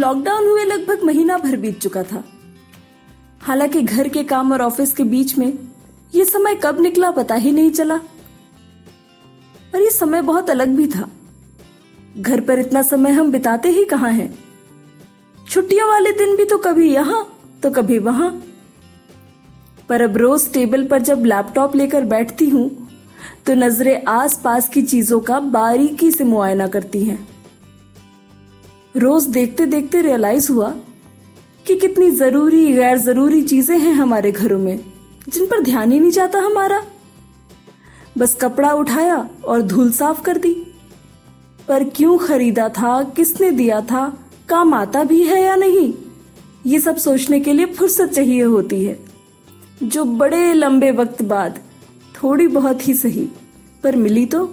Lockdown हुए लगभग महीना भर बीत चुका था। हालाँकि घर के काम और ऑफ़िस के बीच में यह समय कब निकला पता ही नहीं चला। पर यह समय बहुत अलग भी था। घर पर इतना समय हम बिताते ही कहाँ हैं? छुट्टियों वाले दिन भी तो कभी यहाँ तो कभी वहाँ। पर अब रोज टेबल पर जब लैपटॉप लेकर बैठती हूँ तो नज़रें आस पास की चीज़ों का बारीकी से मुआयना करती हैं। रोज देखते देखते रियलाइज़ हुआ कि कितनी ज़रूरी गैर ज़रूरी चीज़ें हैं हमारे घरों में, जिन पर ध्यान ही नहीं जाता हमारा। बस कपड़ा उठाया और धूल साफ़ कर दी। पर क्यों खरीदा था, किसने दिया था, काम आता भी है या नहीं, ये सब सोचने के लिए फुर्सत चाहिए होती है। जो बड़े लंबे वक्त बाद, थोड़ी बहुत ही सही, पर मिली तो?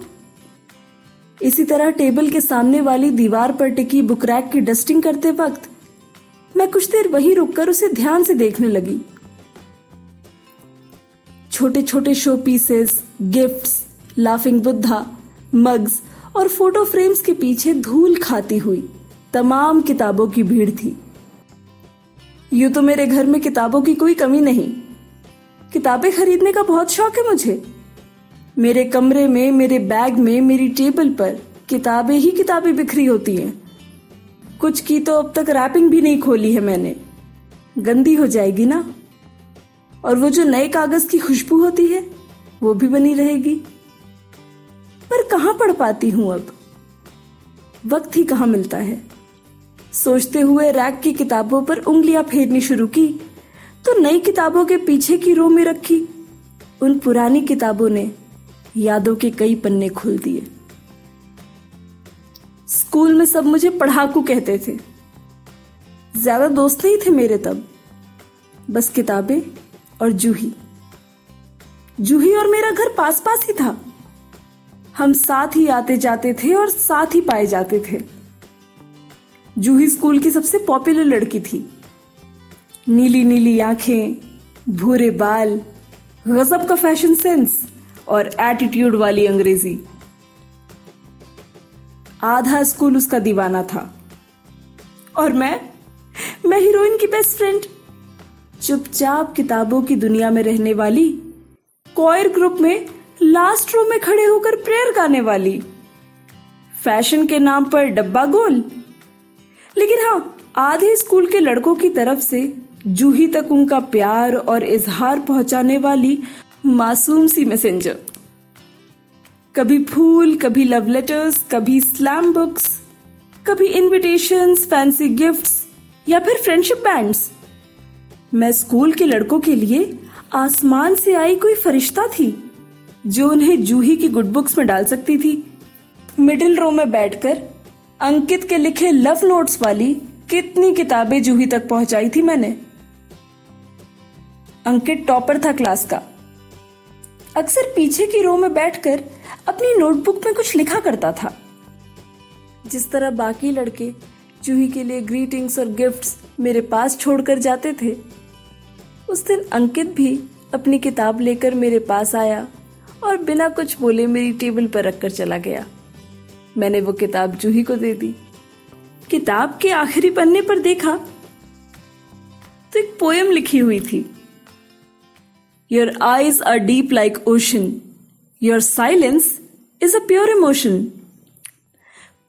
इसी तरह टेबल के सामने वाली दीवार पर टिकी बुक रैक की डस्टिंग करते वक्त, मैं कुछ देर वहीं रुककर उसे ध्यान से देखने लगी। छोटे छोटे showpieces, gifts, laughing Buddha, mugs और फ़ोटो फ्रेम्स के पीछे धूल खाती हुई, तमाम किताबों की भीड़ थी। यूँ तो मेरे घर में किताबों की कोई कमी नहीं। किताबें खरीदने का बहुत शौक है मुझे। मेरे कमरे में, मेरे बैग में, मेरी टेबल पर किताबें ही किताबें बिखरी होती हैं। कुछ की तो अब तक रैपिंग भी नहीं खोली है मैंने। गंदी हो जाएगी ना? और वो जो नए कागज़ की खुशबू होती है, वो भी बनी रहेगी। पर कहाँ पढ़ पाती हूँ अब? वक्त ही कहाँ मिलता है? सोचते हुए रैक की किताबों पर उंगलियाँ फेरनी शुरू की तो नई किताबों के पीछे की रो में रखी। उन पुरानी किताबों ने यादों के कई पन्ने खुल दिए। स्कूल में सब मुझे पढ़ाकू कहते थे। ज़्यादा दोस्त नहीं थे मेरे तब। बस किताबें और जूही। जूही और मेरा घर पास पास ही था। हम साथ ही आते जाते थे और साथ ही पाए जाते थे। जूही स्कूल की सबसे पॉपुलर लड़की थी। नीली नीली आँखें, भूरे बाल, गजब का फ़ैशन सेंस। और एटीट्यूड वाली अंग्रेज़ी। आधा स्कूल उसका दीवाना था। और मैं मैं हीरोइन की बेस्ट फ्रेंड चुपचाप किताबों की दुनिया में रहने वाली कॉयर ग्रुप में लास्ट रो में खड़े होकर प्रेयर गाने वाली। फ़ैशन के नाम पर डब्बा गोल। लेकिन हाँ आधे स्कूल के लड़कों की तरफ़ से जूही तक उनका प्यार और इजहार पहुँचाने वाली मासूम सी मैसेंजर कभी फूल, कभी लव लेटर्स कभी स्लैम बुक्स कभी इनविटेशंस फैंसी गिफ्ट्स या फिर फ्रेंडशिप बैंड्स मैं स्कूल के लड़कों के लिए आसमान से आई कोई फरिश्ता थी, जो उन्हें जूही की गुड बुक्स में डाल सकती थी। मिडिल रो में बैठकर अंकित के लिखे लव नोट्स वाली कितनी किताबें जूही तक पहुंचाई थी मैंने। अंकित टॉपर था क्लास का। अक्सर पीछे की रो में बैठकर अपनी नोटबुक में कुछ लिखा करता था। जिस तरह बाकी लड़के जूही के लिए ग्रीटिंग्स और गिफ्ट्स मेरे पास छोड़कर जाते थे, उस दिन अंकित भी अपनी किताब लेकर मेरे पास आया और बिना कुछ बोले मेरी टेबल पर रखकर चला गया। मैंने वो किताब जूही को दे दी। किताब के आखिरी पन्ने पर देखा तो एक पोयम लिखी हुई थी। Your eyes are deep like ocean your silence is a pure emotion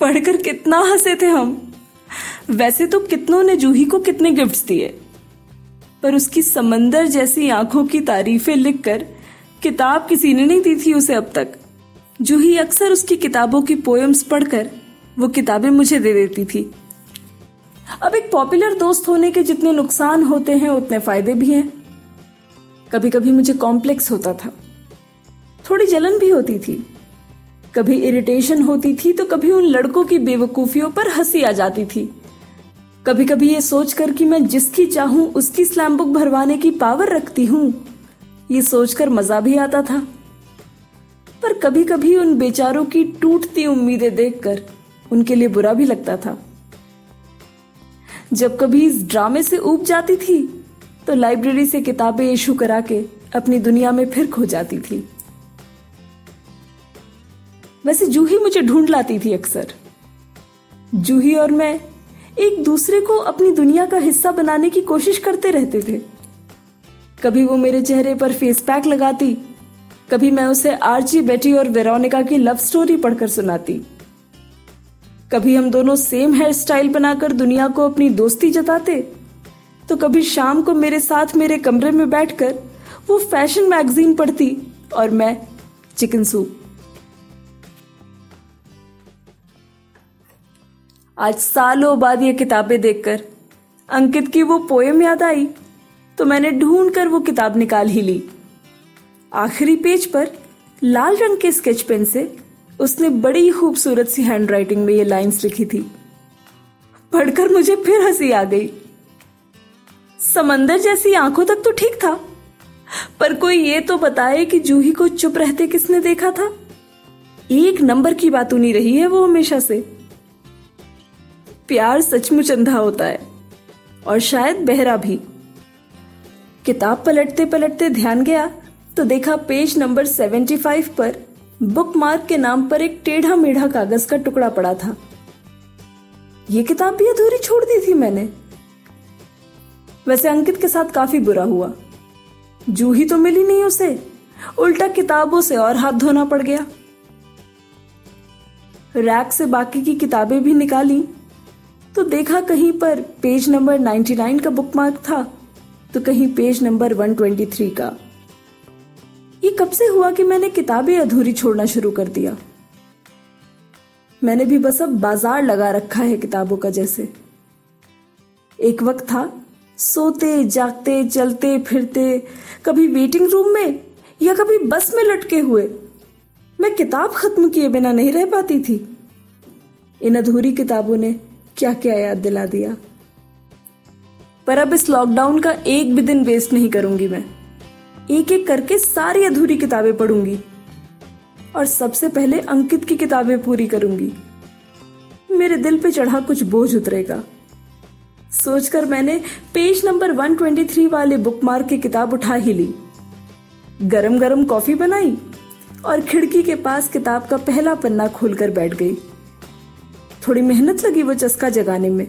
पढ़कर कितना हंसे थे हम। वैसे तो कितनों ने जूही को कितने गिफ्ट्स दिए। पर उसकी समंदर जैसी आँखों की तारीफें लिखकर किताब किसी ने नहीं दी थी उसे अब तक। जूही अक्सर उसकी किताबों की पोएम्स पढ़कर वो किताबें मुझे दे देती थी। अब एक पॉपुलर दोस्त होने के जितने नुकसान होते हैं, उतने फ़ायदे भी हैं। कभी कभी मुझे कॉम्प्लेक्स होता था। थोड़ी जलन भी होती थी। कभी इरिटेशन होती थी तो कभी उन लड़कों की बेवकूफियों पर हँसी आ जाती थी। कभी कभी ये सोचकर कि मैं जिसकी चाहूँ, उसकी स्लैम बुक भरवाने की पावर रखती हूँ। ये सोचकर मज़ा भी आता था। पर कभी कभी उन बेचारों की टूटती उम्मीदें देखकर उनके लिए बुरा भी लगता था। जब कभी इस ड्रामे से ऊब जाती थी तो लाइब्रेरी से किताबें इशू करा के अपनी दुनिया में फिर खो जाती थी। वैसे जूही मुझे ढूंढ लाती थी अक्सर। जूही और मैं एक दूसरे को अपनी दुनिया का हिस्सा बनाने की कोशिश करते रहते थे। कभी वो मेरे चेहरे पर फेस पैक लगाती, कभी मैं उसे आर्ची बेटी और वेरोनिका की लव स्टोरी पढ़कर सुनाती। कभी हम दोनों सेम हेयर स्टाइल बनाकर दुनिया को अपनी दोस्ती जताते तो कभी शाम को मेरे साथ मेरे कमरे में बैठकर वो फ़ैशन मैगजीन पढ़ती और मैं चिकन सूप। आज सालों बाद ये किताबें देखकर अंकित की वो पोएम याद आई तो मैंने ढूंढ कर वो किताब निकाल ही ली। आखिरी पेज पर लाल रंग के स्केच पेन से उसने बड़ी खूबसूरत सी हैंडराइटिंग में ये लाइंस लिखी थी। पढ़कर मुझे फिर हँसी आ गई। समंदर जैसी आँखों तक तो ठीक था। पर कोई ये तो बताए कि जूही को चुप रहते किसने देखा था? एक नंबर की बात नहीं रही है वो हमेशा से। प्यार सचमुच अंधा होता है, और शायद बहरा भी। किताब पलटते पलटते ध्यान गया तो देखा पेज नंबर 75 पर बुक मार्क के नाम पर एक टेढ़ा मेढ़ा कागज़ का टुकड़ा पड़ा था। यह किताब भी अधूरी छोड़ दी थी मैंने। वैसे अंकित के साथ काफ़ी बुरा हुआ। जूही तो मिली नहीं उसे। उल्टा किताबों से और हाथ धोना पड़ गया। रैक से बाकी की किताबें भी निकाली। तो देखा कहीं पर पेज नंबर 99 का बुकमार्क था तो कहीं पेज नंबर 123 का। ये कब से हुआ कि मैंने किताबें अधूरी छोड़ना शुरू कर दिया? मैंने भी बस अब बाज़ार लगा रखा है किताबों का जैसे। एक वक्त था सोते, जागते चलते फिरते। कभी वेटिंग रूम में या कभी बस में लटके हुए। मैं किताब खत्म किए बिना नहीं रह पाती थी। इन अधूरी किताबों ने क्या क्या याद दिला दिया। पर अब इस लॉकडाउन का एक भी दिन वेस्ट नहीं करूँगी मैं। एक एक करके सारी अधूरी किताबें पढ़ूँगी। और सबसे पहले अंकित की किताबें पूरी करूँगी। मेरे दिल पे चढ़ा कुछ बोझ उतरेगा। सोचकर मैंने पेज नंबर 123 वाले बुकमार्क की किताब उठा ही ली। गरम गरम कॉफ़ी बनाई और खिड़की के पास किताब का पहला पन्ना खोलकर बैठ गई। थोड़ी मेहनत लगी वो चस्का जगाने में,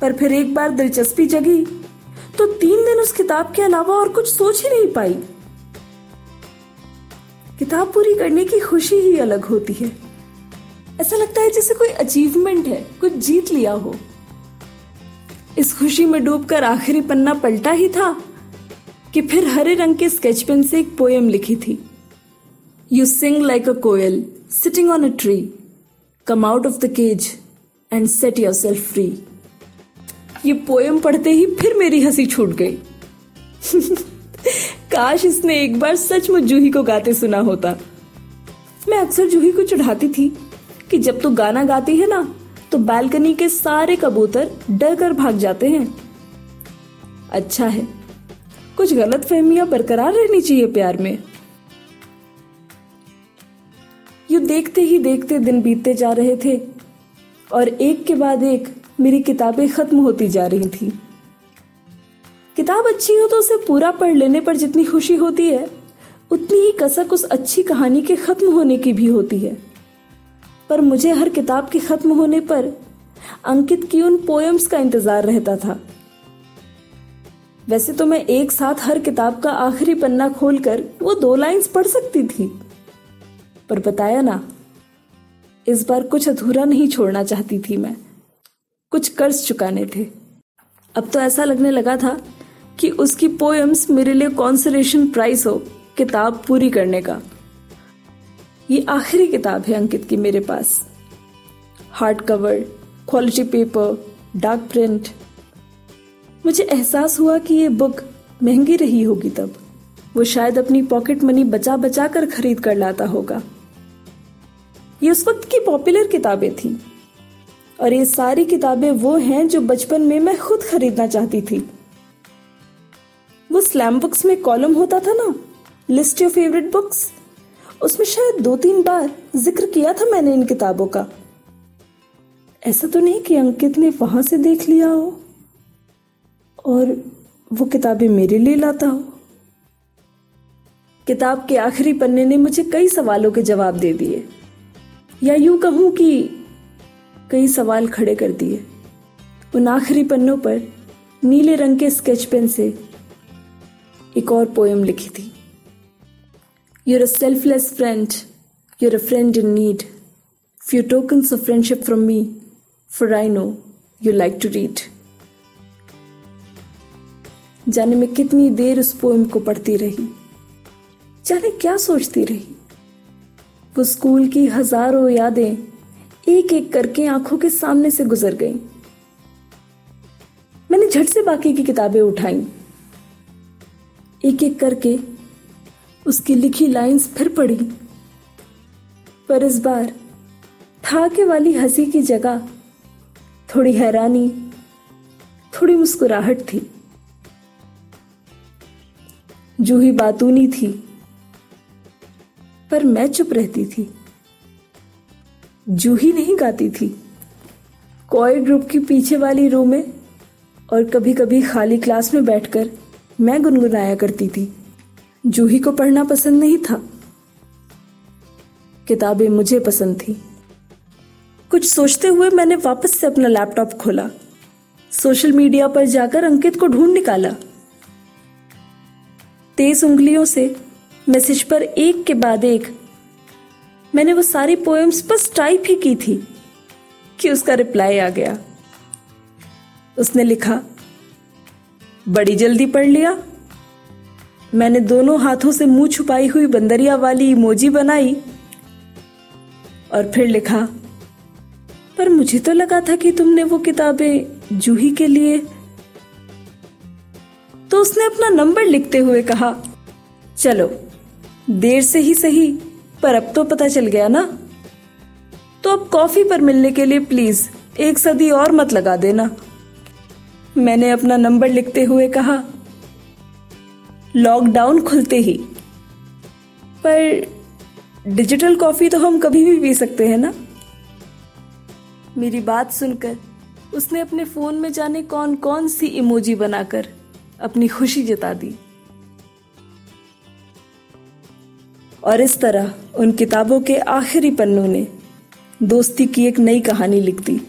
पर फिर एक बार दिलचस्पी जगी तो तीन दिन उस किताब के अलावा और कुछ सोच ही नहीं पाई। किताब पूरी करने की खुशी ही अलग होती है। ऐसा लगता है जैसे कोई अचीवमेंट है, कुछ जीत लिया हो। इस खुशी में डूबकर आखिरी पन्ना पलटा ही था कि फिर हरे रंग के स्केच पेन से एक पोएम लिखी थी। You sing like a koel sitting on a tree come out of the cage and set yourself free ये पोएम पढ़ते ही फिर मेरी हँसी छूट गई। काश इसने एक बार सचमुच जूही को गाते सुना होता। मैं अक्सर जूही को चढ़ाती थी कि जब तू तो गाना गाती है ना तो बालकनी के सारे कबूतर डर कर भाग जाते हैं। अच्छा है, कुछ गलत फहमियाँ बरकरार रहनी चाहिए प्यार में। यू देखते ही देखते दिन बीतते जा रहे थे और एक के बाद एक मेरी किताबें खत्म होती जा रही थी। किताब अच्छी हो तो उसे पूरा पढ़ लेने पर जितनी खुशी होती है, उतनी ही कसक उस अच्छी कहानी के खत्म होने की भी होती है। पर मुझे हर किताब के खत्म होने पर अंकित की उन पोएम्स का इंतज़ार रहता था। वैसे तो मैं एक साथ हर किताब का आखिरी पन्ना खोलकर वो दो लाइंस पढ़ सकती थी। पर बताया ना, इस बार कुछ अधूरा नहीं छोड़ना चाहती थी मैं। कुछ कर्ज चुकाने थे। अब तो ऐसा लगने लगा था कि उसकी पोएम्स मेरे लिए कॉन्सलेशन प्राइस हो, किताब पूरी करने का। ये आखिरी किताब है अंकित की मेरे पास। Hard cover quality paper dark print मुझे एहसास हुआ कि ये बुक महँगी रही होगी तब। वो शायद अपनी पॉकेट मनी बचा बचा कर खरीद कर लाता होगा। ये उस वक्त की पॉपुलर किताबें थी। और ये सारी किताबें वो हैं जो बचपन में मैं खुद खरीदना चाहती थी। वो स्लैम बुक्स में कॉलम होता था ना? लिस्ट योर फेवरेट बुक्स उसमें शायद दो तीन बार ज़िक्र किया था मैंने इन किताबों का। ऐसा तो नहीं कि अंकित ने वहाँ से देख लिया हो, और वो किताबें मेरे लिए लाता हो। किताब के आखिरी पन्ने ने मुझे कई सवालों के जवाब दे दिए, या यूँ कहूँ कि कई सवाल खड़े कर दिए। उन आखिरी पन्नों पर नीले रंग के स्केच पेन से एक और पोएम लिखी थी। You're a selfless friend you're a friend in need few tokens of friendship from me for I know you like to read जाने में कितनी देर उस पोएम को पढ़ती रही? जाने क्या सोचती रही? वो स्कूल की हज़ारों यादें एक एक करके आँखों के सामने से गुजर गईं। मैंने झट से बाकी की किताबें उठाई। एक एक करके उसकी लिखी लाइंस फिर पढ़ी पर इस बार ठाके वाली हँसी की जगह थोड़ी हैरानी, थोड़ी मुस्कुराहट थी। जूही बातूनी थी, पर मैं चुप रहती थी। जूही नहीं गाती थी। कोई ग्रुप की पीछे वाली रो में और कभी कभी खाली क्लास में बैठकर मैं गुनगुनाया करती थी। जूही को पढ़ना पसंद नहीं था। किताबें मुझे पसंद थी। कुछ सोचते हुए मैंने वापस से अपना लैपटॉप खोला। सोशल मीडिया पर जाकर अंकित को ढूंढ निकाला। तेज उंगलियों से मैसेज पर एक के बाद एक मैंने वो सारी पोएम्स बस टाइप ही की थी कि उसका रिप्लाई आ गया। उसने लिखा, बड़ी जल्दी पढ़ लिया मैंने दोनों हाथों से मुँह छुपाई हुई बंदरिया वाली इमोजी बनाई और फिर लिखा, पर मुझे तो लगा था कि तुमने वो किताबें जूही के लिए तो उसने अपना नंबर लिखते हुए कहा, चलो, देर से ही सही, पर अब तो पता चल गया ना। तो अब कॉफ़ी पर मिलने के लिए प्लीज़ एक सदी और मत लगा देना। मैंने अपना नंबर लिखते हुए कहा लॉकडाउन खुलते ही। पर डिजिटल कॉफ़ी तो हम कभी भी पी सकते हैं ना? मेरी बात सुनकर उसने अपने फ़ोन में जाने कौन कौन सी इमोजी बनाकर अपनी खुशी जता दी। और इस तरह उन किताबों के आखिरी पन्नों ने दोस्ती की एक नई कहानी लिख दी।